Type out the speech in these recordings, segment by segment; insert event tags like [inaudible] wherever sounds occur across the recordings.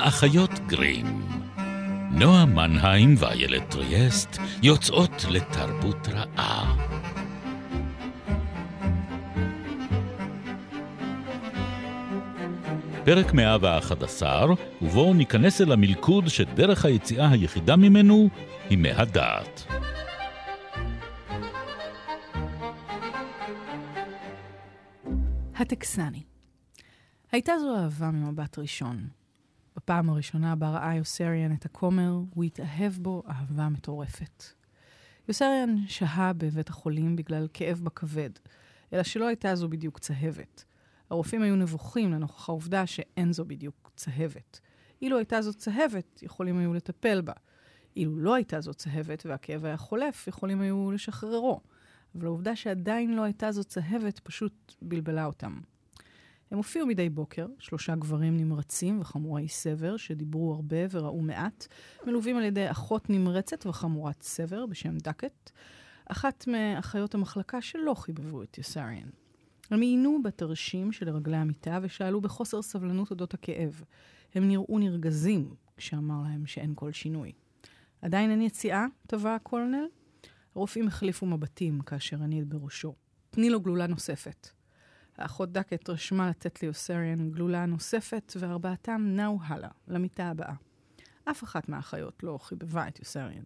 האחיות גרים. נועה מנהיים ואיילת טריאסט יוצאות לתרבות רעה. פרק 111, ובו ניכנס אל המלכוד שדרך היציאה היחידה ממנו היא מהדעת. הטקסני. הייתה זו אהבה ממבט ראשון. בפעם הראשונה בה ראה יוסריאן את הכומר, הוא התאהב בו אהבה מטורפת. יוסריאן שהה בבית החולים בגלל כאב בכבד, אלא שלא הייתה זו בדיוק צהבת. הרופאים היו נבוכים לנוכח העובדה שאין זו בדיוק צהבת. אילו הייתה זו צהבת, יכולים היו לטפל בה. אילו לא הייתה זו צהבת והכאב היה חולף, יכולים היו לשחררו. אבל העובדה שעדיין לא הייתה זו צהבת פשוט בלבלה אותם. הם הופיעו מדי בוקר, שלושה גברים נמרצים וחמורי סבר, שדיברו הרבה וראו מעט, מלווים על ידי אחות נמרצת וחמורת סבר בשם דקט, אחת מאחיות המחלקה שלא חיבבו את יסריאן. הם עיינו בתרשים שלרגלי המיטה ושאלו בחוסר סבלנות אודות הכאב. הם נראו נרגזים כשאמר להם שאין כל שינוי. עדיין אין יציאה? תבע הקולונל. הרופאים החליפו מבטים כאשר הניד בראשו. תני לו גלולה נוספת. האחות דקט רשמה לתת ליוסריאן גלולה נוספת, וארבעתם נעו הלאה, למיטה הבאה. אף אחת מהאחיות לא חיבבה את יוסריאן.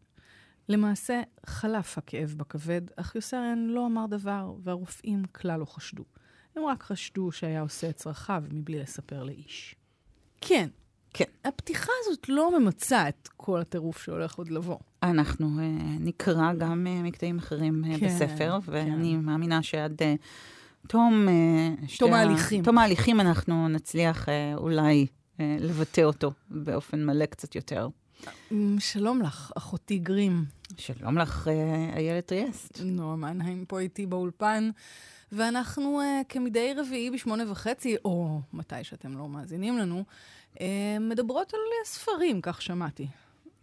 למעשה, חלף הכאב בכבד, אך יוסריאן לא אמר דבר, והרופאים כלל לא חשדו. הם רק חשדו שהיה עושה את צרכיו מבלי לספר לאיש. כן, כן. הפתיחה הזאת לא ממצה את כל הטירוף שהולך עוד לבוא. אנחנו uh, נקרא גם uh, מקטעים אחרים uh, כן, בספר, ואני כן. מאמינה שעד uh, תום... Uh, תום ההליכים. תום ההליכים אנחנו נצליח uh, אולי uh, לבטא אותו באופן מלא קצת יותר. שלום לך, אחותי גרים. שלום לך, איילת טריאסט. נועה מנהיים פה איתי באולפן, ואנחנו כמדי רביעי בשמונה וחצי, או מתי שאתם לא מאזינים לנו, מדברות על ספרים, כך שמעתי.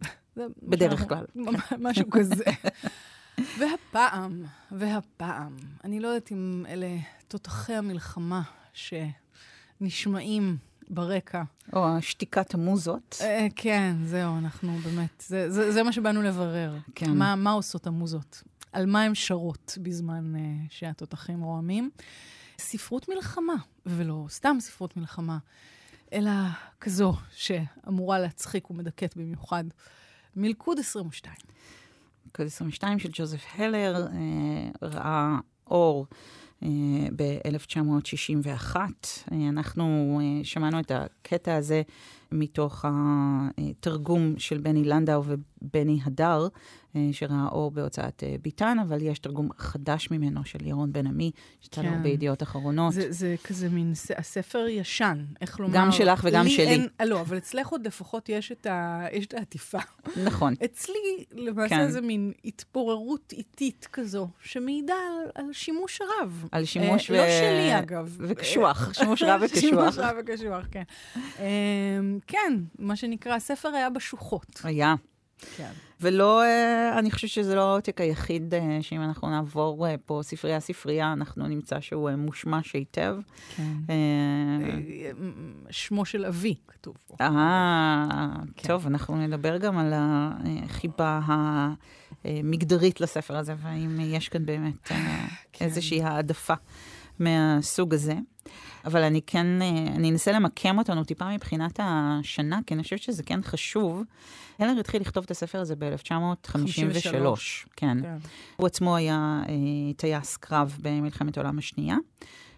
[laughs] בדרך כלל. [laughs] משהו כזה. והפעם, והפעם, אני לא יודעת אם אלה תותחי המלחמה שנשמעים ברקע. או שתיקת המוזות. אה, כן, זהו, אנחנו באמת, זה, זה, זה מה שבאנו לברר. כן. מה, מה עושות המוזות? על מה הן שרות בזמן uh, שהתותחים רועמים? ספרות מלחמה, ולא סתם ספרות מלחמה, אלא כזו שאמורה להצחיק ומדכאת במיוחד. מלכוד 22. מלכוד 22 של ג'וזף הלר אה, ראה אור אה, ב-1961. אה, אנחנו שמענו את הקטע הזה מתוך התרגום של בני לנדאו ובני הדר, אה, שראה אור בהוצאת אה, ביטן, אבל יש תרגום חדש ממנו של ירון בן עמי, שיצא כן. בידיעות אחרונות. זה, זה כזה מין הספר ישן, איך לומר? גם שלך וגם שלי. אין, אה, לא, אבל אצלך עוד לפחות יש את, ה, יש את העטיפה. נכון. אצלי, למעשה כן. זה מין התפוררות איטית כזו, שמעידה על, על שימוש רב. על שימוש אה, ו... לא שלי, אגב. וקשוח, שימוש רב וקשוח. [laughs] שימוש רב וקשוח, כן. כן, מה שנקרא, הספר היה בשוחות. היה. כן. ולא, אה, אני חושבת שזה לא העותק היחיד, אה, שאם אנחנו נעבור אה, פה ספרייה ספרייה, אנחנו נמצא שהוא מושמש היטב. כן. שמו של אבי כתוב פה. אה, כן. טוב, אנחנו נדבר גם על החיבה המגדרית לספר הזה, והאם יש כאן באמת כן. איזושהי העדפה מהסוג הזה. אבל אני כן, אני אנסה למקם אותנו טיפה מבחינת השנה, כי אני חושבת שזה כן חשוב. הלר התחיל לכתוב את הספר הזה ב-1953. כן. כן. הוא עצמו היה אה, טייס קרב במלחמת העולם השנייה,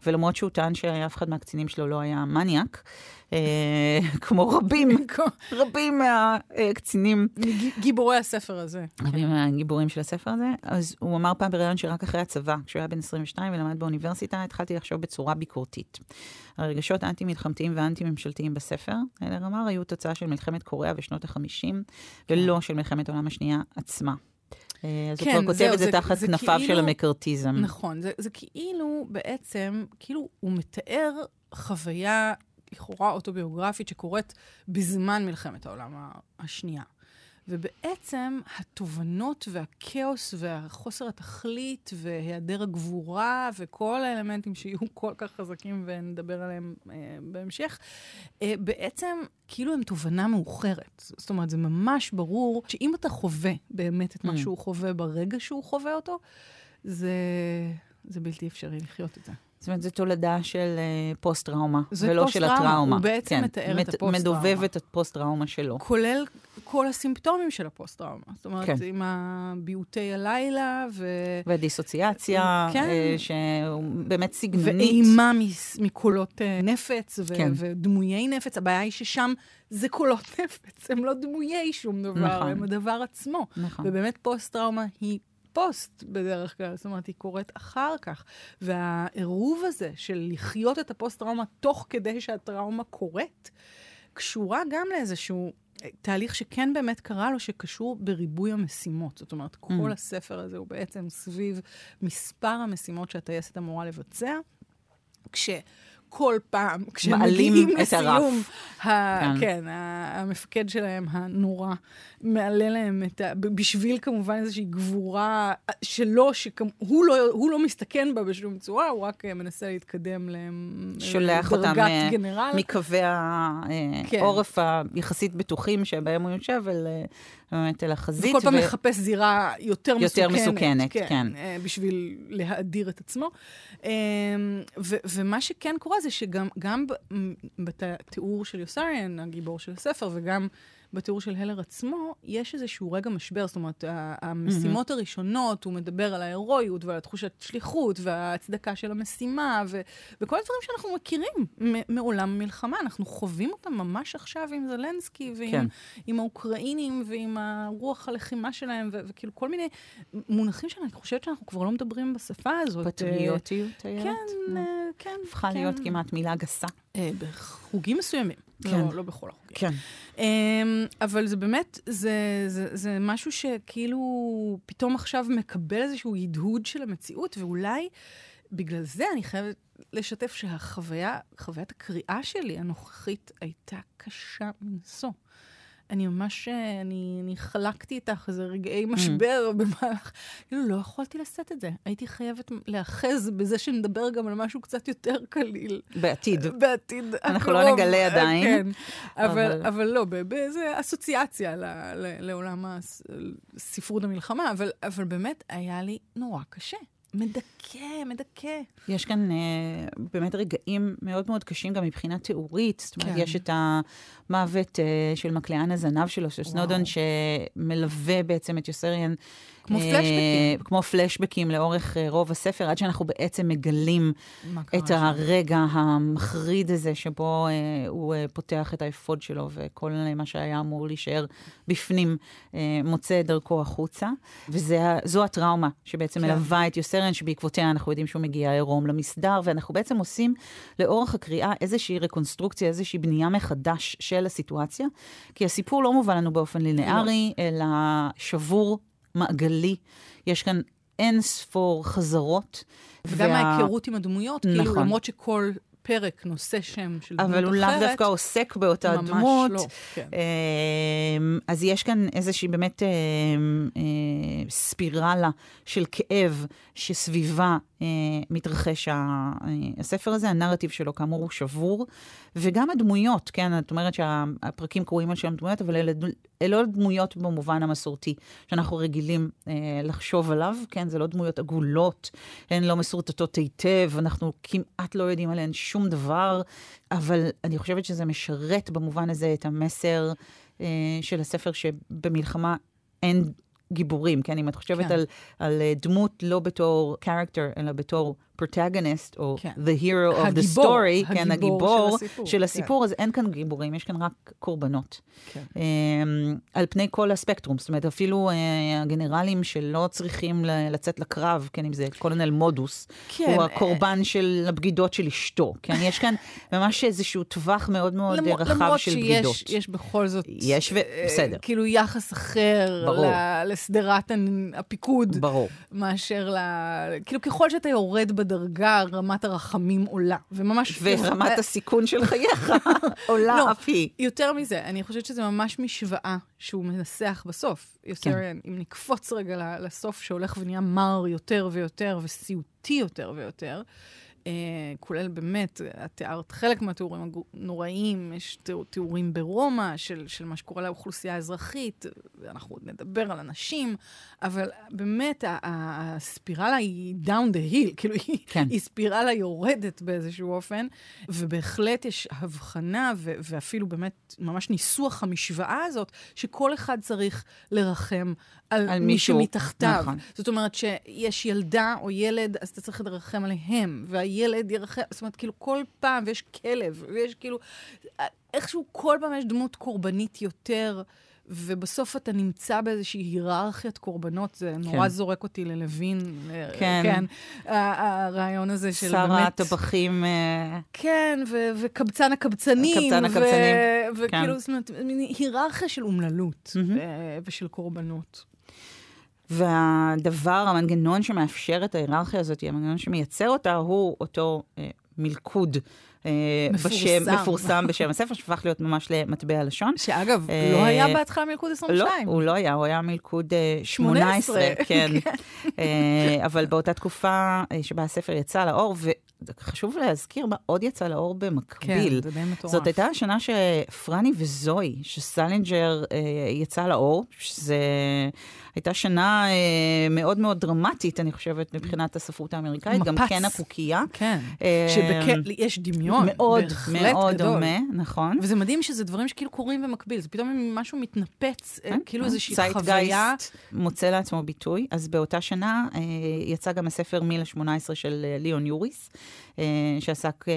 ולמרות שהוא טען שאף אחד מהקצינים שלו לא היה מניאק, אה, [laughs] כמו רבים, רבים מהקצינים. גיבורי הספר הזה. רבים מהגיבורים של הספר הזה. אז הוא אמר פעם בריאיון שרק אחרי הצבא, כשהוא היה בן 22 ולמד באוניברסיטה, התחלתי לחשוב בצורה ביקורתית. הרגשות האנטי-מלחמתיים והאנטי-ממשלתיים בספר, אלר אמר, היו תוצאה של מלחמת קוריאה בשנות ה-50, כן. ולא של מלחמת העולם השנייה עצמה. אה, אז כן, הוא כבר כותב את זה, זה תחת זה כנפיו כאילו, של המקארתיזם. נכון, זה, זה כאילו בעצם, כאילו הוא מתאר חוויה לכאורה אוטוביוגרפית שקורית בזמן מלחמת העולם השנייה. ובעצם התובנות והכאוס והחוסר התכלית והיעדר הגבורה וכל האלמנטים שיהיו כל כך חזקים ונדבר עליהם אה, בהמשך, אה, בעצם כאילו הם תובנה מאוחרת. זאת אומרת, זה ממש ברור שאם אתה חווה באמת את מה mm. שהוא חווה ברגע שהוא חווה אותו, זה, זה בלתי אפשרי לחיות את זה. זאת אומרת, זו תולדה של uh, פוסט-טראומה, ולא פוסט של הטראומה. הוא בעצם כן, מתאר מת, את הפוסט-טראומה. מדובב את הפוסט-טראומה שלו. כולל כל הסימפטומים של הפוסט-טראומה. זאת אומרת, כן. עם הביעוטי הלילה ו... ודיסוציאציה, כן. uh, שבאמת סגנונית. ואימה מקולות uh, נפץ ו- כן. ודמויי נפץ. הבעיה היא ששם זה קולות [laughs] נפץ, הם לא דמויי שום דבר, נכון. הם הדבר עצמו. נכון. ובאמת פוסט-טראומה היא פוסט בדרך כלל, זאת אומרת, היא קורית אחר כך. והעירוב הזה של לחיות את הפוסט-טראומה תוך כדי שהטראומה קורית, קשורה גם לאיזשהו אה, תהליך שכן באמת קרה לו, שקשור בריבוי המשימות. זאת אומרת, כל mm. הספר הזה הוא בעצם סביב מספר המשימות שהטייסת אמורה לבצע. כש... כל פעם, כשמגיעים לסיום, ה- כן, כן המפקד שלהם, הנורא, מעלה להם את ה... בשביל כמובן איזושהי גבורה שלו, שהוא לא, לא מסתכן בה בשום צורה, הוא רק אה, מנסה להתקדם לדרגת אותם גנרל. מקווי העורף כן. היחסית בטוחים שבהם הוא יושב, אל... באמת אל החזית. וכל פעם מחפש זירה יותר, יותר מסוכנת. מסוכנת, כן. כן. אה, בשביל להאדיר את עצמו. אמ, ו- ומה שכן קורה זה שגם בתיאור של יוסריאן, הגיבור של הספר, וגם בתיאור של הלר עצמו, יש איזשהו רגע משבר, זאת אומרת, המשימות mm-hmm. הראשונות, הוא מדבר על ההירואיות ועל תחושת שליחות וההצדקה של המשימה, ו- וכל הדברים שאנחנו מכירים מעולם המלחמה, אנחנו חווים אותם ממש עכשיו עם זלנסקי ועם כן. עם האוקראינים ועם הרוח הלחימה שלהם, ו- וכאילו כל מיני מונחים שאני חושבת שאנחנו כבר לא מדברים בשפה הזאת. פטריוטיות, כן, אה, כן. הפכה כן. להיות כמעט מילה גסה. אה, בחוגים מסוימים. כן. לא, לא בכל החוגים. כן. Um, אבל זה באמת, זה, זה, זה משהו שכאילו פתאום עכשיו מקבל איזשהו הדהוד של המציאות, ואולי בגלל זה אני חייבת לשתף שהחוויה, חוויית הקריאה שלי הנוכחית הייתה קשה מנשוא. אני ממש, אה, אני, אני חלקתי איתך איזה רגעי mm. משבר. [laughs] במהלך, כאילו לא יכולתי לשאת את זה. הייתי חייבת להאחז בזה שנדבר גם על משהו קצת יותר קליל. בעתיד. בעתיד אנחנו לא הקרוב, לא נגלה עדיין. כן, אבל, אבל... אבל לא, באיזה אסוציאציה ל, ל, לעולם הספרות המלחמה, אבל, אבל באמת היה לי נורא קשה. מדכא, מדכא. יש כאן uh, באמת רגעים מאוד מאוד קשים גם מבחינה תיאורית. זאת אומרת, כן. יש את המוות uh, של מקליען הזנב שלו, של סנודון, שמלווה בעצם את יוסריאן כמו פלשבקים. כמו פלשבקים לאורך אה, רוב הספר, עד שאנחנו בעצם מגלים את הרגע המחריד הזה שבו אה, הוא אה, פותח את האפוד שלו, וכל מה שהיה אמור להישאר בפנים אה, מוצא את דרכו החוצה. וזו הטראומה שבעצם כן. מלווה את יוסרן, שבעקבותיה אנחנו יודעים שהוא מגיע עירום למסדר, ואנחנו בעצם עושים לאורך הקריאה איזושהי רקונסטרוקציה, איזושהי בנייה מחדש של הסיטואציה, כי הסיפור לא מובן לנו באופן לינארי, לא. אלא שבור מעגלי. יש כאן אין ספור חזרות. וגם וה... ההיכרות עם הדמויות, כאילו, נכון. כאילו, למרות שכל פרק נושא שם של דמות אחרת. אבל הוא לאו דווקא עוסק באותה ממש דמות. ממש לא, כן. אמ, אז יש כאן איזושהי באמת אמ, אה, ספירלה של כאב שסביבה מתרחש אה, הספר הזה. הנרטיב שלו, כאמור, הוא שבור. וגם הדמויות, כן, את אומרת שהפרקים קרויים על שם דמויות, אבל אלה, לא דמויות במובן המסורתי שאנחנו רגילים אה, לחשוב עליו, כן, זה לא דמויות עגולות, הן לא מסורטטות היטב, אנחנו כמעט לא יודעים עליהן שום דבר, אבל אני חושבת שזה משרת במובן הזה את המסר אה, של הספר שבמלחמה אין גיבורים, כן? אם את חושבת כן. על, על אה, דמות לא בתור character, אלא בתור פרוטגניסט, או כן. the hero הגיבור, of the story, הגיבור כן, הגיבור של הסיפור, של הסיפור כן. אז אין כאן גיבורים, יש כאן רק קורבנות. כן. Um, על פני כל הספקטרום, זאת אומרת, אפילו uh, הגנרלים שלא צריכים לצאת לקרב, כן, אם זה קולונל מודוס, כן. הוא הקורבן של הבגידות של אשתו, כן? יש כאן ממש איזשהו טווח מאוד מאוד למ, רחב של בגידות. למרות שיש בכל זאת... יש ו... בסדר. כאילו יחס אחר ברור. לשדרת הפיקוד. ברור. מאשר ל... כאילו, ככל שאתה יורד בדרגה, רמת הרחמים עולה. וממש... ורמת הסיכון של חייך [laughs] עולה לא, אף היא. יותר מזה, אני חושבת שזה ממש משוואה שהוא מנסח בסוף. יוסריאן, כן. אם נקפוץ רגע לסוף, שהולך ונהיה מר יותר ויותר וסיוטי יותר ויותר, אה, כולל באמת, את תיארת חלק מהתיאורים הנוראיים, יש תיאור, תיאורים ברומא של, של מה שקורה לאוכלוסייה האזרחית, ואנחנו עוד נדבר על אנשים, אבל באמת הספירלה היא down the hill, [laughs] כאילו היא, כן. היא ספירלה יורדת באיזשהו אופן, ובהחלט יש הבחנה ו- ואפילו באמת ממש ניסוח המשוואה הזאת, שכל אחד צריך לרחם על, על מי שמתחתיו. נכון. זאת אומרת שיש ילדה או ילד, אז אתה צריך לרחם עליהם, והילד ירחם, זאת אומרת, כאילו כל פעם, ויש כלב, ויש כאילו, איכשהו כל פעם יש דמות קורבנית יותר. ובסוף אתה נמצא באיזושהי היררכיית קורבנות, זה כן. נורא זורק אותי ללוין. כן. כן. הרעיון הזה של שר באמת... שר הטבחים. אה, כן, ו- וקבצן הקבצנים. קבצן הקבצנים. ו- כן. וכאילו, זאת אומרת, מין היררכיה של אומללות mm-hmm. ושל קורבנות. והדבר, המנגנון שמאפשר את ההיררכיה הזאת, המנגנון שמייצר אותה, הוא אותו אה, מלכוד. אה, מפורסם. בשם, מפורסם בשם הספר, שהפך להיות ממש למטבע לשון. שאגב, אה, לא היה בהתחלה מלכוד 22. לא, הוא לא היה, הוא היה מלכוד 18, אה, 18 כן. [laughs] כן. אה, אבל באותה תקופה אה, שבה הספר יצא לאור, וחשוב להזכיר מה עוד יצא לאור במקביל. כן, זה די מטורף. זאת הייתה השנה שפרני וזואי, שסלינג'ר אה, יצא לאור, שזה... הייתה שנה אה, מאוד מאוד דרמטית, אני חושבת, מבחינת הספרות האמריקאית. מפץ. גם קן הקוקייה. כן, אה, שיש דמיון. מאוד, מאוד גדול. דומה, נכון. וזה מדהים שזה דברים שכאילו קורים במקביל, זה פתאום משהו מתנפץ, אה, כן, כאילו כן. איזושהי חוויה. מוצא לעצמו ביטוי. אז באותה שנה אה, יצא גם הספר מילה 18 של אה, ליאון יוריס, אה, שעסק אה,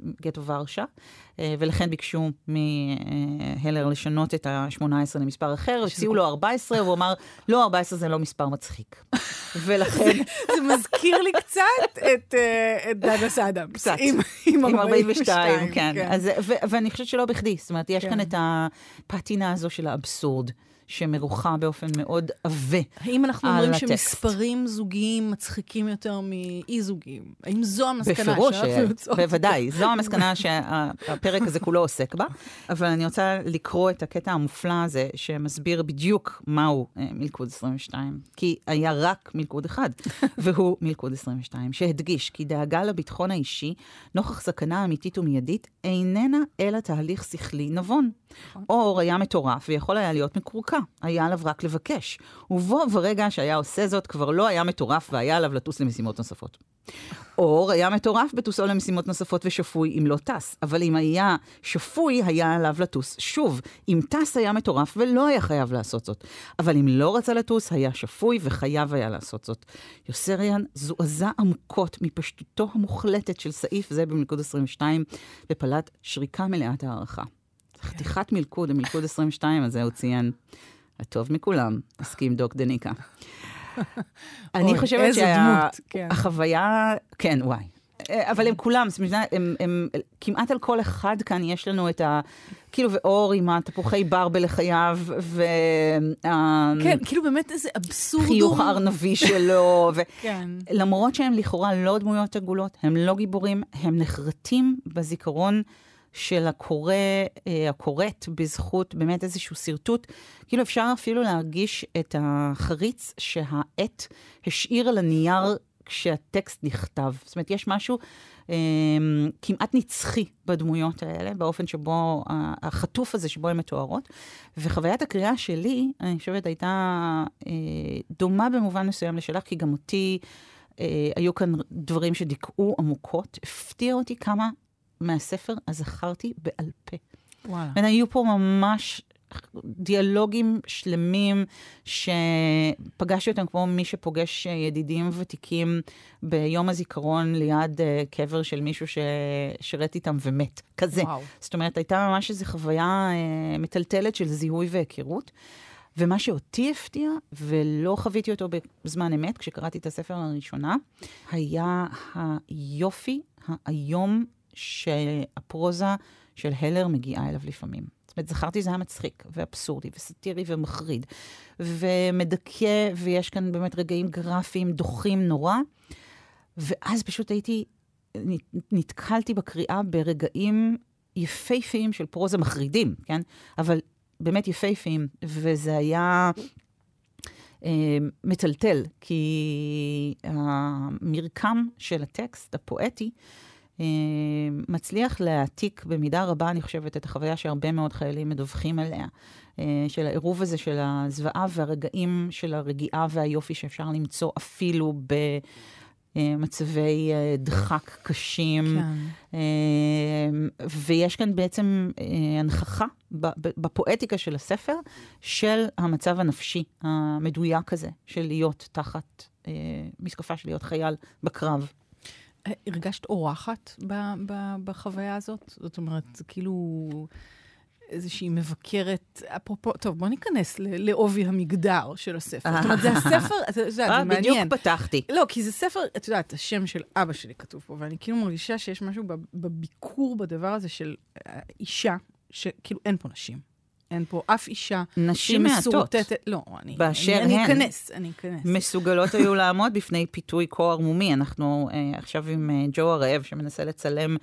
בגטו ורשה. אה, ולכן ביקשו מהלר לשנות את ה-18 למספר אחר, הציעו לו 14, והוא אמר, לא, 14 זה לא מספר מצחיק. [laughs] ולכן... זה מזכיר לי קצת את אה, דאגלס אדמס. קצת. עם 42, כן. כן. ואני חושבת שלא בכדי, זאת אומרת, יש כאן כן. את הפטינה הזו של האבסורד. שמרוחה באופן מאוד עבה על הטקסט. האם אנחנו אומרים שמספרים זוגיים מצחיקים יותר מאי-זוגיים? האם זו המסקנה בפירוש, בוודאי. זו המסקנה שהפרק [laughs] הזה כולו עוסק בה. אבל אני רוצה לקרוא את הקטע המופלא הזה, שמסביר בדיוק מהו אה, מלכוד 22. כי היה רק מלכוד אחד, [laughs] והוא מלכוד 22, שהדגיש כי דאגה לביטחון האישי, נוכח סכנה אמיתית ומיידית, איננה אלא תהליך שכלי נבון. נכון. אור היה מטורף ויכול היה להיות מקורקע. היה עליו רק לבקש. ובו ברגע שהיה עושה זאת, כבר לא היה מטורף והיה עליו לטוס למשימות נוספות. אור היה מטורף בטוסו למשימות נוספות ושפוי אם לא טס, אבל אם היה שפוי, היה עליו לטוס שוב. אם טס היה מטורף ולא היה חייב לעשות זאת. אבל אם לא רצה לטוס, היה שפוי וחייב היה לעשות זאת. יוסריאן זועזע עמוקות מפשטותו המוחלטת של סעיף זה במלכוד 22, ופלט שריקה מלאת הערכה. חתיכת מלכוד, המלכוד 22 הזה הוא ציין. הטוב מכולם, הסכים דוק דניקה. [laughs] אני חושבת שהחוויה, כן, וואי. אבל הם כולם, הם, הם, כמעט על כל אחד כאן יש לנו את ה... כאילו, ואור עם התפוחי ברבל לחייו, ו... כן, כאילו באמת איזה אבסורד. חיוך הארנבי שלו, ו... [laughs] כן. למרות שהם לכאורה לא דמויות עגולות, הם לא גיבורים, הם נחרטים בזיכרון. של הקורא, אה, הקוראת בזכות באמת איזשהו שרטוט. כאילו אפשר אפילו להרגיש את החריץ שהעט השאיר על הנייר כשהטקסט נכתב. זאת אומרת, יש משהו אה, כמעט נצחי בדמויות האלה, באופן שבו, החטוף הזה שבו הן מתוארות. וחוויית הקריאה שלי, אני חושבת, הייתה אה, דומה במובן מסוים לשלך, כי גם אותי... אה, היו כאן דברים שדיכאו עמוקות. הפתיע אותי כמה מהספר, אז זכרתי בעל פה. וואלה. היו פה ממש דיאלוגים שלמים שפגשתי אותם כמו מי שפוגש ידידים ותיקים ביום הזיכרון ליד uh, קבר של מישהו ששירת איתם ומת, כזה. וואו. זאת אומרת, הייתה ממש איזו חוויה uh, מטלטלת של זיהוי והיכרות. ומה שאותי הפתיע, ולא חוויתי אותו בזמן אמת, כשקראתי את הספר לראשונה, היה היופי האיום שהפרוזה של הלר מגיעה אליו לפעמים. זאת אומרת, זכרתי שזה היה מצחיק, ואבסורדי, וסאטירי ומחריד, ומדכא, ויש כאן באמת רגעים גרפיים דוחים נורא. ואז פשוט הייתי, נתקלתי בקריאה ברגעים יפהפיים של פרוזה מחרידים, כן? אבל באמת יפהפיים, וזה היה אה, מטלטל, כי המרקם של הטקסט הפואטי אה, מצליח להעתיק במידה רבה, אני חושבת, את החוויה שהרבה מאוד חיילים מדווחים עליה, אה, של העירוב הזה של הזוועה והרגעים של הרגיעה והיופי שאפשר למצוא אפילו ב... מצבי דחק קשים. כן. ויש כאן בעצם הנכחה בפואטיקה של הספר של המצב הנפשי המדויק הזה, של להיות תחת משקפה של להיות חייל בקרב. הרגשת אורחת בחוויה הזאת? זאת אומרת, כאילו... איזושהי מבקרת, אפרופו, טוב, בוא ניכנס לעובי המגדר של הספר. זאת אומרת, זה הספר, [laughs] את יודעת, זה אה, מעניין. בדיוק פתחתי. לא, כי זה ספר, את יודעת, השם של אבא שלי כתוב פה, ואני כאילו מרגישה שיש משהו בביקור בדבר הזה של אה, אישה, שכאילו אין פה נשים. אין פה אף אישה נשים מעטות. לא, אני, באשר אני, אני אכנס, אני אכנס. מסוגלות היו לעמוד בפני פיתוי כה ערמומי. אנחנו אה, עכשיו עם אה, ג'ו הראב, שמנסה לצלם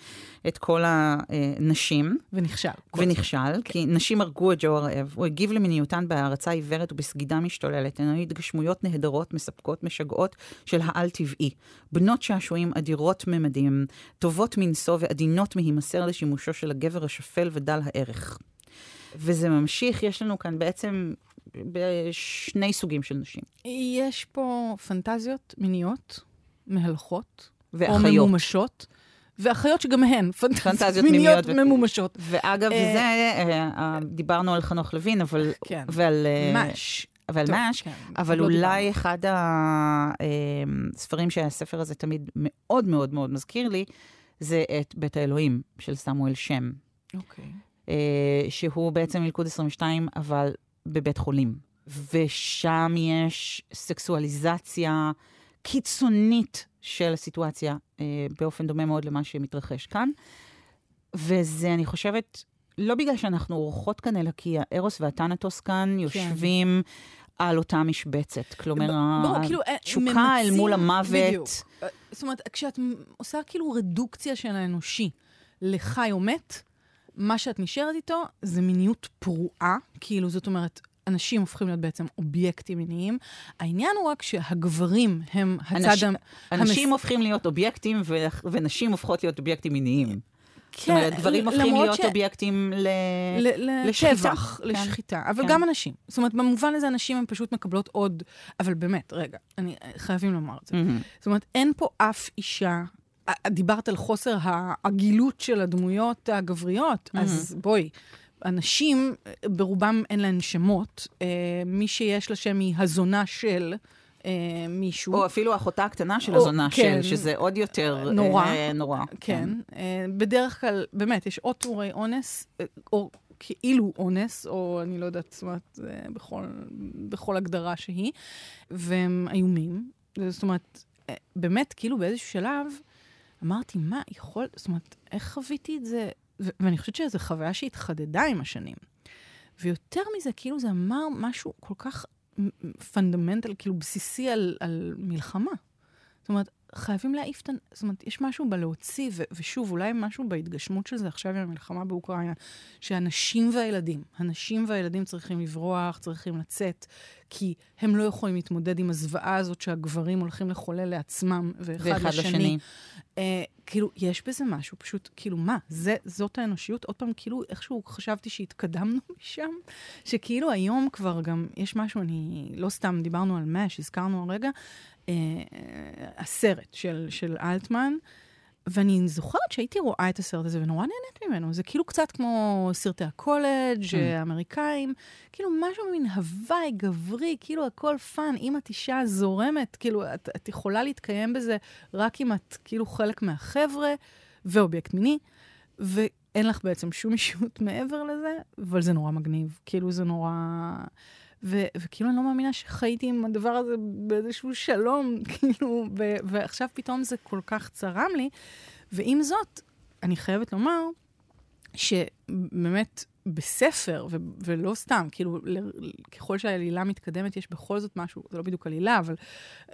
את כל הנשים. ונכשל. ונכשל, כן. כי נשים הרגו את ג'ו הראב. הוא הגיב למיניותן בהערצה עיוורת ובסגידה משתוללת. הן היו התגשמויות נהדרות, מספקות, משגעות של העל-טבעי. בנות שעשועים אדירות ממדים, טובות מנשוא ועדינות מהימסר לשימושו של הגבר השפל ודל הערך. וזה ממשיך, יש לנו כאן בעצם בשני סוגים של נשים. יש פה פנטזיות מיניות, מהלכות, ואחיות. או ממומשות. ואחיות שגם הן פנטזיות מיניות ו... ממומשות. ואגב, אה, זה, אה, אה, דיברנו על חנוך לוין, אבל... כן. ועל... מש. ועל מש, כן, אבל לא אולי. אחד הספרים שהספר הזה תמיד מאוד מאוד מאוד מזכיר לי, זה את בית האלוהים של סמואל שם. אוקיי. Okay. אה, שהוא בעצם מלכוד 22, אבל בבית חולים. ושם יש סקסואליזציה קיצונית של הסיטואציה, אה, באופן דומה מאוד למה שמתרחש כאן. וזה, אני חושבת, לא בגלל שאנחנו אורחות כאן, אלא כי הארוס והטנטוס כאן כן. יושבים על אותה משבצת. כלומר, כאילו, אה, התשוקה אל מול המוות. בדיוק. זאת אומרת, כשאת עושה כאילו רדוקציה של האנושי לחי או מת, מה שאת נשארת איתו זה מיניות פרועה, כאילו, זאת אומרת, אנשים הופכים להיות בעצם אובייקטים מיניים. העניין הוא רק שהגברים הם הצד... אנש... אנשים המס... הופכים להיות אובייקטים, ו... ונשים הופכות להיות אובייקטים מיניים. כן, זאת אומרת, גברים הופכים להיות ש... אובייקטים ל... ל... לשחיטה. כן. לשחיטה, אבל כן. גם אנשים. זאת אומרת, במובן הזה אנשים הן פשוט מקבלות עוד... אבל באמת, רגע, אני חייבים לומר את זה. Mm-hmm. זאת אומרת, אין פה אף אישה דיברת על חוסר העגילות של הדמויות הגבריות, mm-hmm. אז בואי, אנשים, ברובם אין להם שמות. אה, מי שיש לה שם היא הזונה של... אה, מישהו. או אפילו אחותה הקטנה של או, הזונה כן, של, שזה עוד יותר נורא. אה, נורא. כן. כן. אה, בדרך כלל, באמת, יש או תיאורי אונס, אה, או כאילו אונס, או אני לא יודעת, זאת אומרת, אה, בכל, בכל הגדרה שהיא, והם איומים. זאת אומרת, אה, באמת, כאילו באיזשהו שלב, אמרתי, מה, יכול, זאת אומרת, איך חוויתי את זה? ו- ואני חושבת שזו חוויה שהתחדדה עם השנים. ויותר מזה, כאילו זה אמר משהו כל כך פונדמנטל, כאילו בסיסי על, על מלחמה. זאת אומרת, חייבים להעיף את ה... זאת אומרת, יש משהו בלהוציא, ו- ושוב, אולי משהו בהתגשמות של זה עכשיו עם המלחמה באוקראינה, שהנשים והילדים, הנשים והילדים צריכים לברוח, צריכים לצאת, כי הם לא יכולים להתמודד עם הזוועה הזאת שהגברים הולכים לחולל לעצמם, ואחד לשני. לשני. אה, כאילו, יש בזה משהו, פשוט, כאילו, מה? זה, זאת האנושיות? עוד פעם, כאילו, איכשהו חשבתי שהתקדמנו [laughs] משם, שכאילו היום כבר גם יש משהו, אני, לא סתם דיברנו על מאש, הזכרנו הרגע, אה, הסרט של, של אלטמן, ואני זוכרת שהייתי רואה את הסרט הזה ונורא נהנית ממנו. זה כאילו קצת כמו סרטי הקולג' mm. האמריקאים, כאילו משהו מין הוואי גברי, כאילו הכל fun. אם את אישה זורמת, כאילו את, את יכולה להתקיים בזה רק אם את כאילו חלק מהחבר'ה ואובייקט מיני, ואין לך בעצם שום אישיות מעבר לזה, אבל זה נורא מגניב. כאילו זה נורא... ו- וכאילו אני לא מאמינה שחייתי עם הדבר הזה באיזשהו שלום, [laughs] כאילו, ו- ועכשיו פתאום זה כל כך צרם לי. ועם זאת, אני חייבת לומר שבאמת בספר, ו- ולא סתם, כאילו, ל- ככל שהעלילה מתקדמת, יש בכל זאת משהו, זה לא בדיוק עלילה, אבל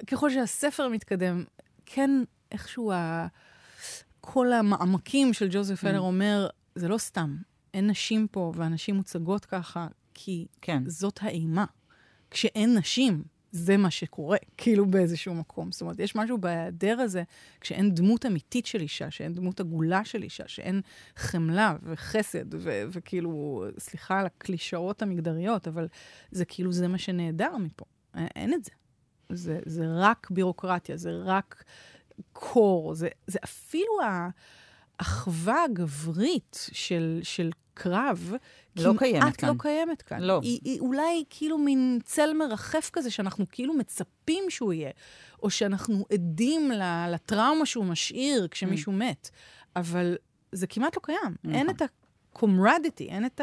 ככל שהספר מתקדם, כן איכשהו ה... כל המעמקים של ג'וזף אלר אומר, זה לא סתם, אין נשים פה, והנשים מוצגות ככה, כי כן. זאת האימה. כשאין נשים, זה מה שקורה, [laughs] כאילו באיזשהו מקום. זאת אומרת, יש משהו בהיעדר הזה, כשאין דמות אמיתית של אישה, שאין דמות עגולה של אישה, שאין חמלה וחסד, ו- וכאילו, סליחה על הקלישאות המגדריות, אבל זה כאילו, זה מה שנעדר מפה. אין את זה. זה, זה רק בירוקרטיה, זה רק קור, זה, זה אפילו האחווה הגברית של, של קרב, לא קיימת כאן. כמעט לא קיימת כאן. לא. היא, היא אולי כאילו מין צל מרחף כזה, שאנחנו כאילו מצפים שהוא יהיה, או שאנחנו עדים לטראומה שהוא משאיר כשמישהו mm. מת, אבל זה כמעט לא קיים. נכון. אין את ה-comradity, אין את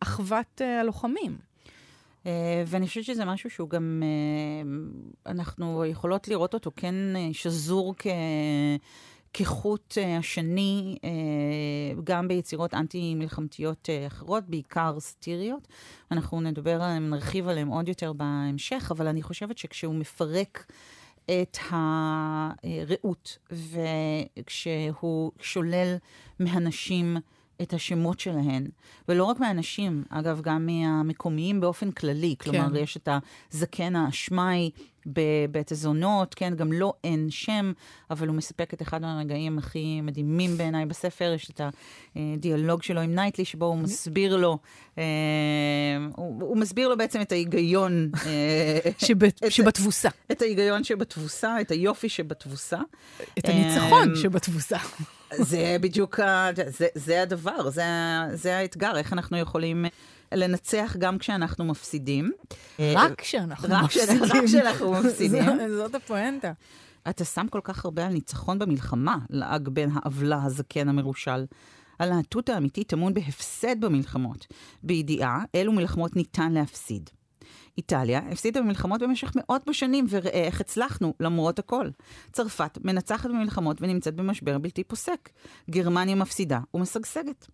אחוות uh, הלוחמים. Uh, ואני חושבת שזה משהו שהוא גם, uh, אנחנו יכולות לראות אותו כן שזור כ... כחוט uh, השני, uh, גם ביצירות אנטי-מלחמתיות uh, אחרות, בעיקר סאטיריות. אנחנו נדבר עליהן, נרחיב עליהן עוד יותר בהמשך, אבל אני חושבת שכשהוא מפרק את הרעות, וכשהוא שולל מהנשים את השמות שלהן, ולא רק מהנשים, אגב, גם מהמקומיים באופן כללי. כלומר, כן. יש את הזקן האשמאי בבית הזונות, כן, גם לו לא אין שם, אבל הוא מספק את אחד מהרגעים הכי מדהימים בעיניי בספר, יש את הדיאלוג שלו עם נייטלי, שבו הוא מסביר לו, אה, הוא, הוא מסביר לו בעצם את ההיגיון... אה, [laughs] שבת, את, שבתבוסה. את ההיגיון שבתבוסה, את היופי שבתבוסה. את הניצחון אה, שבתבוסה. זה בדיוק, זה, זה הדבר, זה, זה האתגר, איך אנחנו יכולים... לנצח גם כשאנחנו מפסידים. רק כשאנחנו מפסידים. רק כשאנחנו [laughs] מפסידים. זאת הפואנטה. אתה שם כל כך הרבה על ניצחון במלחמה, לעג בין העוולה הזקן המרושל. הלהטות האמיתית טמון בהפסד במלחמות, בידיעה אילו מלחמות ניתן להפסיד. איטליה הפסידה במלחמות במשך מאות בשנים, וראה איך הצלחנו, למרות הכל. צרפת מנצחת במלחמות ונמצאת במשבר בלתי פוסק. גרמניה מפסידה ומשגשגת.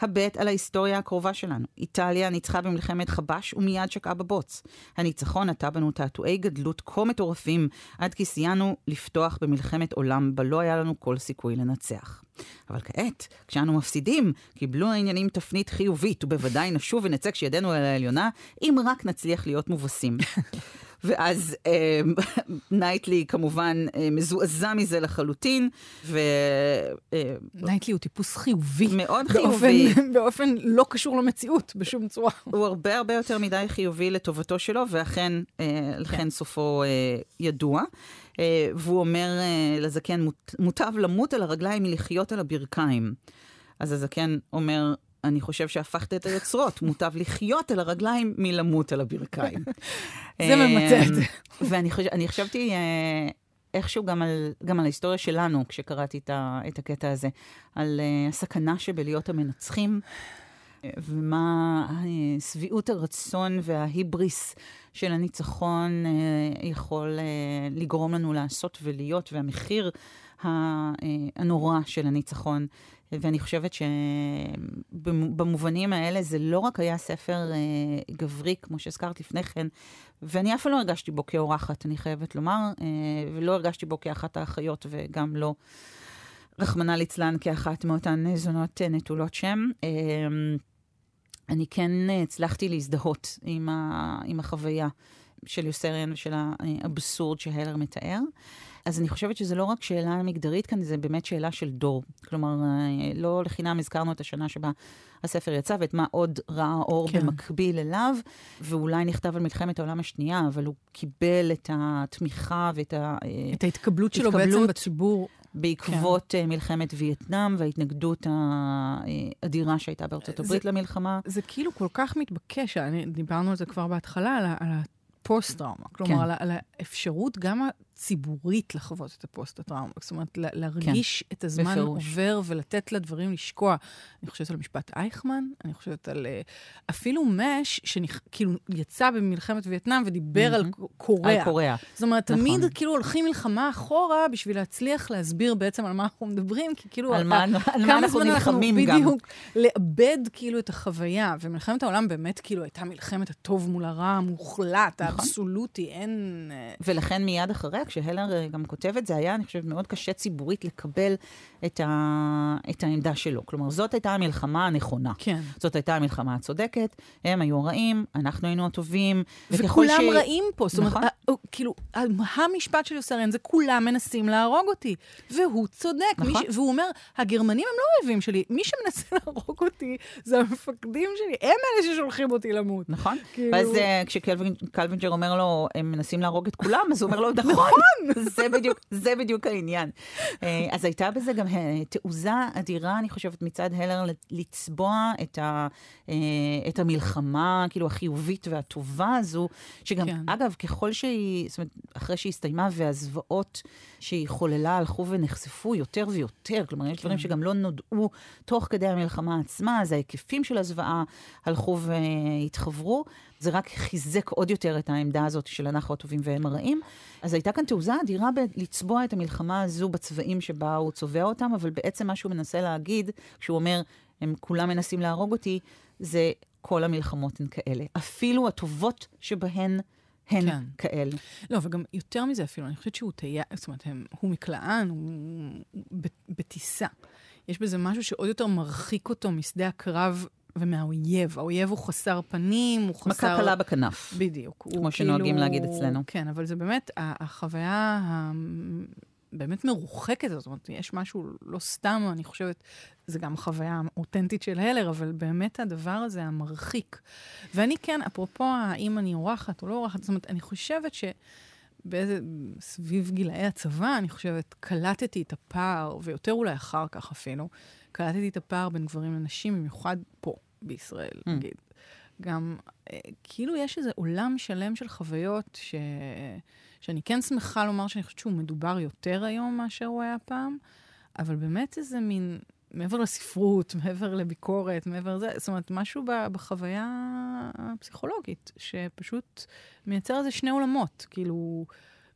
הבט על ההיסטוריה הקרובה שלנו. איטליה ניצחה במלחמת חבש ומיד שקעה בבוץ. הניצחון נטע בנו תעתועי גדלות כה מטורפים, עד כי סייענו לפתוח במלחמת עולם בה לא היה לנו כל סיכוי לנצח. אבל כעת, כשאנו מפסידים, קיבלו העניינים תפנית חיובית, ובוודאי נשוב ונצא כשידנו על העליונה, אם רק נצליח להיות מובסים. ואז אה, [laughs] נייטלי כמובן אה, מזועזע מזה לחלוטין, ו... אה, נייטלי הוא טיפוס חיובי. מאוד חיובי. באופן, [laughs] באופן לא קשור למציאות בשום צורה. הוא הרבה הרבה יותר מדי חיובי לטובתו שלו, ואכן, אה, לכן כן. סופו אה, ידוע. אה, והוא אומר אה, לזקן, מוט, מוטב למות על הרגליים מלחיות על הברכיים. אז הזקן אומר, אני חושב שהפכת את היוצרות, [laughs] מוטב לחיות על הרגליים מלמות על הברכיים. [laughs] זה ממצה זה. [laughs] ואני חושב, חשבתי אה, איכשהו גם על, גם על ההיסטוריה שלנו, כשקראתי את, ה, את הקטע הזה, על uh, הסכנה שבלהיות המנצחים, ומה uh, שביעות הרצון וההיבריס של הניצחון יכול לגרום לנו לעשות ולהיות, והמחיר הנורא של הניצחון. ואני חושבת שבמובנים האלה זה לא רק היה ספר אה, גברי, כמו שהזכרת לפני כן, ואני אף פעם לא הרגשתי בו כאורחת, אני חייבת לומר, אה, ולא הרגשתי בו כאחת האחיות, וגם לא, רחמנא ליצלן, כאחת מאותן זונות אה, נטולות שם. אה, אני כן הצלחתי להזדהות עם, ה, עם החוויה של יוסריאן ושל האבסורד שהלר מתאר. אז אני חושבת שזה לא רק שאלה מגדרית כאן, זה באמת שאלה של דור. כלומר, אה, לא לחינם הזכרנו את השנה שבה הספר יצא, ואת מה עוד ראה אור כן. במקביל אליו, ואולי נכתב על מלחמת העולם השנייה, אבל הוא קיבל את התמיכה ואת ה... אה, את ההתקבלות שלו בעצם בציבור. בעקבות כן. מלחמת וייטנאם וההתנגדות האדירה שהייתה בארצות הברית זה, למלחמה. זה כאילו כל כך מתבקש, דיברנו על זה כבר בהתחלה, על, על הפוסט-טראומה. כלומר, כן. על, על האפשרות גם ציבורית לחוות את הפוסט-הטראומה. זאת אומרת, להרגיש כן, את הזמן בפירוש. עובר ולתת לדברים לשקוע. אני חושבת על משפט אייכמן, אני חושבת על uh, אפילו מש, שכאילו יצא במלחמת וייטנאם ודיבר mm-hmm. על קוריאה. על קוריאה. זאת אומרת, נכון. תמיד כאילו הולכים מלחמה אחורה בשביל להצליח להסביר בעצם על מה אנחנו מדברים, כי כאילו... על מה, על מה אנחנו נלחמים גם. בדיוק, לאבד כאילו את החוויה. ומלחמת העולם באמת כאילו הייתה מלחמת הטוב מול הרע המוחלט, נכון. האבסולוטי, אין... ולכן מיד אחריה, כשהלר גם כותב את זה, היה, אני חושבת, מאוד קשה ציבורית לקבל את, ה, את העמדה שלו. כלומר, זאת הייתה המלחמה הנכונה. כן. זאת הייתה המלחמה הצודקת, הם היו הרעים, אנחנו היינו הטובים. וכולם ש... רעים פה. זאת נכון. אומרת, כאילו, המשפט של יוסריאן זה כולם מנסים להרוג אותי. והוא צודק. נכון. ש... והוא אומר, הגרמנים הם לא אויבים שלי, מי שמנסה [laughs] להרוג אותי זה המפקדים שלי, הם אלה ששולחים אותי למות. נכון. כאילו... ואז uh, כשקלווינג'ר אומר לו, הם מנסים להרוג את כולם, אז הוא אומר לו, נכון, [laughs] זה, בדיוק, זה בדיוק העניין. Uh, אז הייתה בזה גם uh, תעוזה אדירה, אני חושבת, מצד הלר לצבוע את, ה, uh, את המלחמה, כאילו, החיובית והטובה הזו, שגם, כן. אגב, ככל שהיא, זאת אומרת, אחרי שהיא הסתיימה והזוועות שהיא חוללה הלכו ונחשפו יותר ויותר, כלומר, יש דברים כן. שגם לא נודעו תוך כדי המלחמה עצמה, אז ההיקפים של הזוועה הלכו והתחברו. זה רק חיזק עוד יותר את העמדה הזאת של אנחנו הטובים והם הרעים. אז הייתה כאן תעוזה אדירה לצבוע את המלחמה הזו בצבעים שבה הוא צובע אותם, אבל בעצם מה שהוא מנסה להגיד, כשהוא אומר, הם כולם מנסים להרוג אותי, זה כל המלחמות הן כאלה. אפילו הטובות שבהן הן כן. כאלה. לא, וגם יותר מזה אפילו, אני חושבת שהוא תהיה, זאת אומרת, הם, הוא מקלען, הוא בטיסה. יש בזה משהו שעוד יותר מרחיק אותו משדה הקרב ומהאויב. האויב הוא חסר פנים, הוא חסר... מכה קלה בכנף. בדיוק. כמו כאילו... שנוהגים להגיד אצלנו. כן, אבל זה באמת החוויה הבאמת מרוחקת הזאת. זאת אומרת, יש משהו לא סתם, אני חושבת, זה גם חוויה אותנטית של הלר, אבל באמת הדבר הזה המרחיק. ואני כן, אפרופו האם אני אורחת או לא אורחת, זאת אומרת, אני חושבת ש... באיזה, סביב גילאי הצבא, אני חושבת, קלטתי את הפער, ויותר אולי אחר כך אפילו, קלטתי את הפער בין גברים לנשים, במיוחד פה, בישראל, mm. נגיד. גם, אה, כאילו יש איזה עולם שלם של חוויות ש... שאני כן שמחה לומר שאני חושבת שהוא מדובר יותר היום מאשר הוא היה פעם, אבל באמת איזה מין, מעבר לספרות, [laughs] מעבר לביקורת, מעבר לזה, זאת אומרת, משהו בחוויה הפסיכולוגית, שפשוט מייצר איזה שני עולמות, כאילו...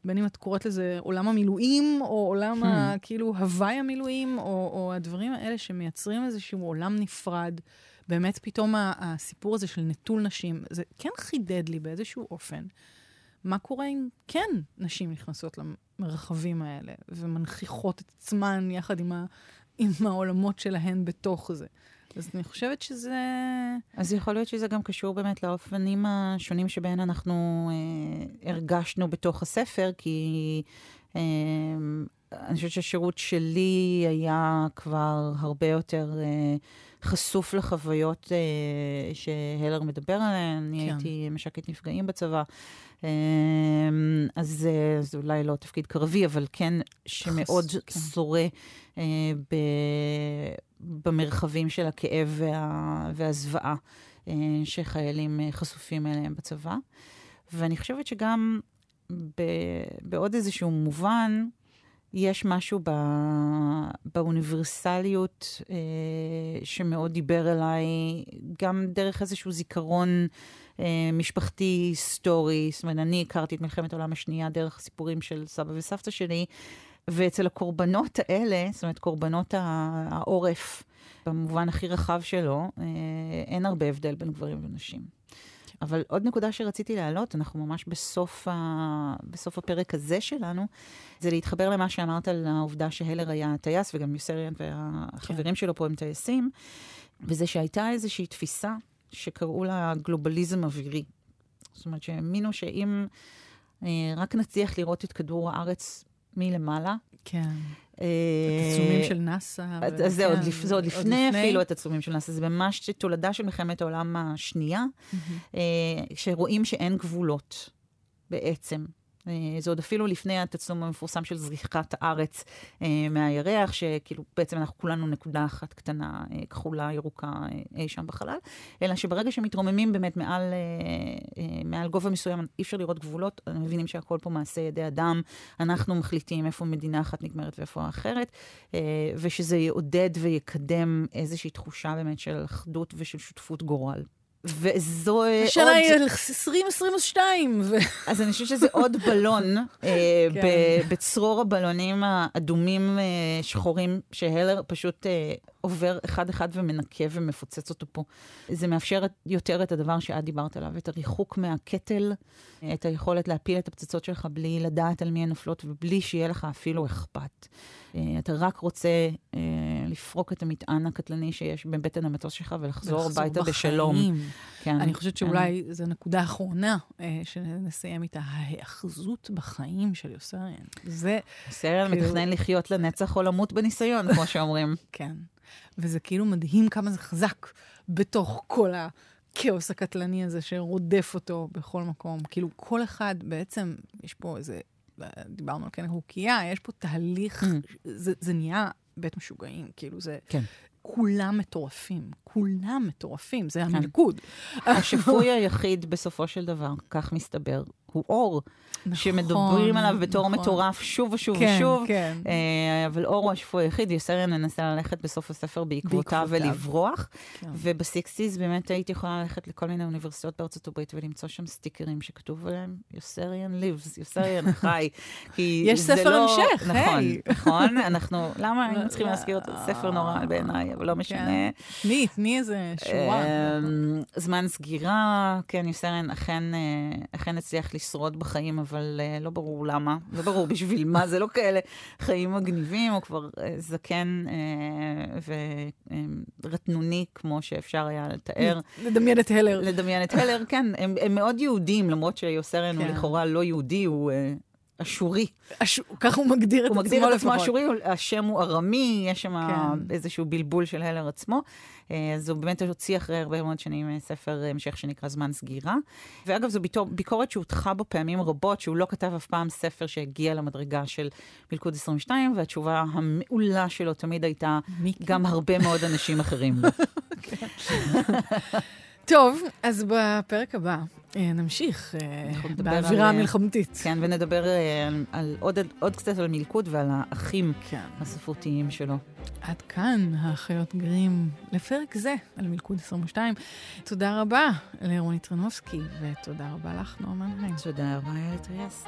בין אם את קוראת לזה עולם המילואים, או עולם ה... Hmm. כאילו הוואי המילואים, או, או הדברים האלה שמייצרים איזשהו עולם נפרד. באמת פתאום הסיפור הזה של נטול נשים, זה כן חידד לי באיזשהו אופן. מה קורה אם כן נשים נכנסות למרחבים האלה ומנכיחות את עצמן יחד עם, עם העולמות שלהן בתוך זה. אז אני חושבת שזה... אז יכול להיות שזה גם קשור באמת לאופנים השונים שבהן אנחנו אה, הרגשנו בתוך הספר, כי אה, אני חושבת שהשירות שלי היה כבר הרבה יותר אה, חשוף לחוויות אה, שהלר מדבר עליהן. אני כן. הייתי מש"קית נפגעים בצבא. אה, אז אה, זה אולי לא תפקיד קרבי, אבל כן, שמאוד כן. שורה אה, ב, במרחבים של הכאב וה, והזוועה אה, שחיילים חשופים אליהם בצבא. ואני חושבת שגם ב, בעוד איזשהו מובן, יש משהו ב, באוניברסליות אה, שמאוד דיבר אליי, גם דרך איזשהו זיכרון אה, משפחתי, היסטורי. זאת אומרת, אני הכרתי את מלחמת העולם השנייה דרך הסיפורים של סבא וסבתא שלי, ואצל הקורבנות האלה, זאת אומרת, קורבנות העורף, במובן הכי רחב שלו, אה, אין הרבה הבדל בין גברים ונשים. אבל עוד נקודה שרציתי להעלות, אנחנו ממש בסוף, ה... בסוף הפרק הזה שלנו, זה להתחבר למה שאמרת על העובדה שהלר היה טייס, וגם יוסריאן והחברים כן. שלו פה הם טייסים, וזה שהייתה איזושהי תפיסה שקראו לה גלובליזם אווירי. זאת אומרת שהאמינו שאם אה, רק נצליח לראות את כדור הארץ מלמעלה. כן. התצלומים של נאסא. אז זה עוד לפני אפילו התצלומים של נאסא, זה ממש תולדה של מלחמת העולם השנייה, אה, שרואים שאין גבולות בעצם. אה, זה עוד אפילו לפני התצלום המפורסם של זריחת הארץ אה, מהירח, שכאילו בעצם אנחנו כולנו נקודה אחת קטנה, אה, כחולה, ירוקה, אי שם בחלל, אלא שברגע שמתרוממים באמת מעל, מעל גובה מסוים, אי אפשר לראות גבולות, מבינים שהכל פה מעשה ידי אדם, אנחנו מחליטים איפה מדינה אחת נגמרת ואיפה האחרת, ושזה יעודד ויקדם איזושהי תחושה באמת של אחדות ושל שותפות גורל. וזו אה, עוד... השנה היא 2022. אז אני חושבת שזה עוד בלון אה, [laughs] כן. בצרור הבלונים האדומים אה, שחורים שהלר פשוט עובר אחד-אחד ומנקה ומפוצץ אותו פה. זה מאפשר יותר את הדבר שאת דיברת עליו, את הריחוק מהקטל, את היכולת להפיל את הפצצות שלך בלי לדעת על מי הן נופלות ובלי שיהיה לך אפילו אכפת. אה, אתה רק רוצה אה, לפרוק את המטען הקטלני שיש בבטן המטוס שלך ולחזור הביתה בשלום. כן. אני חושבת שאולי כן. זו נקודה אחרונה אה, שנסיים איתה, ההאחזות בחיים של יוסריאן. זה... יוסריאן כאילו... מתכנן לחיות לנצח או למות בניסיון, כמו שאומרים. [laughs] כן. וזה כאילו מדהים כמה זה חזק בתוך כל הכאוס הקטלני הזה שרודף אותו בכל מקום. כאילו, כל אחד בעצם, יש פה איזה דיברנו על כן הוקייה, יש פה תהליך, mm. זה, זה נהיה בית משוגעים, כאילו זה... כן. כולם מטורפים, כולם מטורפים, זה כן. המלכוד. השפוי היחיד בסופו של דבר, כך מסתבר, הוא אור. נכון, שמדברים עליו בתור נכון. מטורף שוב ושוב כן, ושוב. כן. אה, אבל אור הוא השפוי היחיד, יוסריאן מנסה ללכת בסוף הספר בעקבותיו ולברוח. כן. ובסיקסטיז באמת הייתי יכולה ללכת לכל מיני אוניברסיטאות בארצות הברית ולמצוא שם סטיקרים שכתוב עליהם, יוסריאן ליבס, יוסריאן [laughs] חי. יש ספר לא... המשך, נכון, היי. נכון, אנחנו, למה היינו צריכים להזכיר אותו? ספר נורא בעיניי, אבל לא כן. משנה. תני, תני איזה שורה. אמ, זמן סגירה, כן, יוסריאן אכן אה, הצליח לשרוד בחיים, אבל... uh, לא ברור למה, לא ברור בשביל מה, זה לא כאלה חיים מגניבים, או כבר uh, זקן uh, ורטנוני, כמו שאפשר היה לתאר. לדמיין את הלר. לדמיין את הלר, כן. הם, הם מאוד יהודים, למרות שיוסרן כן. הוא לכאורה לא יהודי, הוא... Uh, אשורי. אש... כך הוא מגדיר את עצמו. הוא מגדיר את עצמו אשורי, השם הוא ארמי, יש שם כן. איזשהו בלבול של הלר עצמו. אה, אז הוא באמת הוציא אחרי הרבה מאוד שנים אה, ספר המשך שנקרא זמן סגירה. ואגב, זו ביקורת שהוטחה בו פעמים רבות, שהוא לא כתב אף פעם ספר שהגיע למדרגה של מלכוד 22, והתשובה המעולה שלו תמיד הייתה, גם הרבה מאוד אנשים אחרים. [laughs] טוב, אז בפרק הבא אה, נמשיך אה, באווירה המלחמתית. כן, ונדבר אה, על, על עוד, עוד קצת על מלכוד ועל האחים כן. הספרותיים שלו. עד כאן האחיות גרים לפרק זה על מלכוד 22. תודה רבה לרוני טרנובסקי, ותודה רבה לך, נורמן היין. תודה רבה, איילת ריאסט.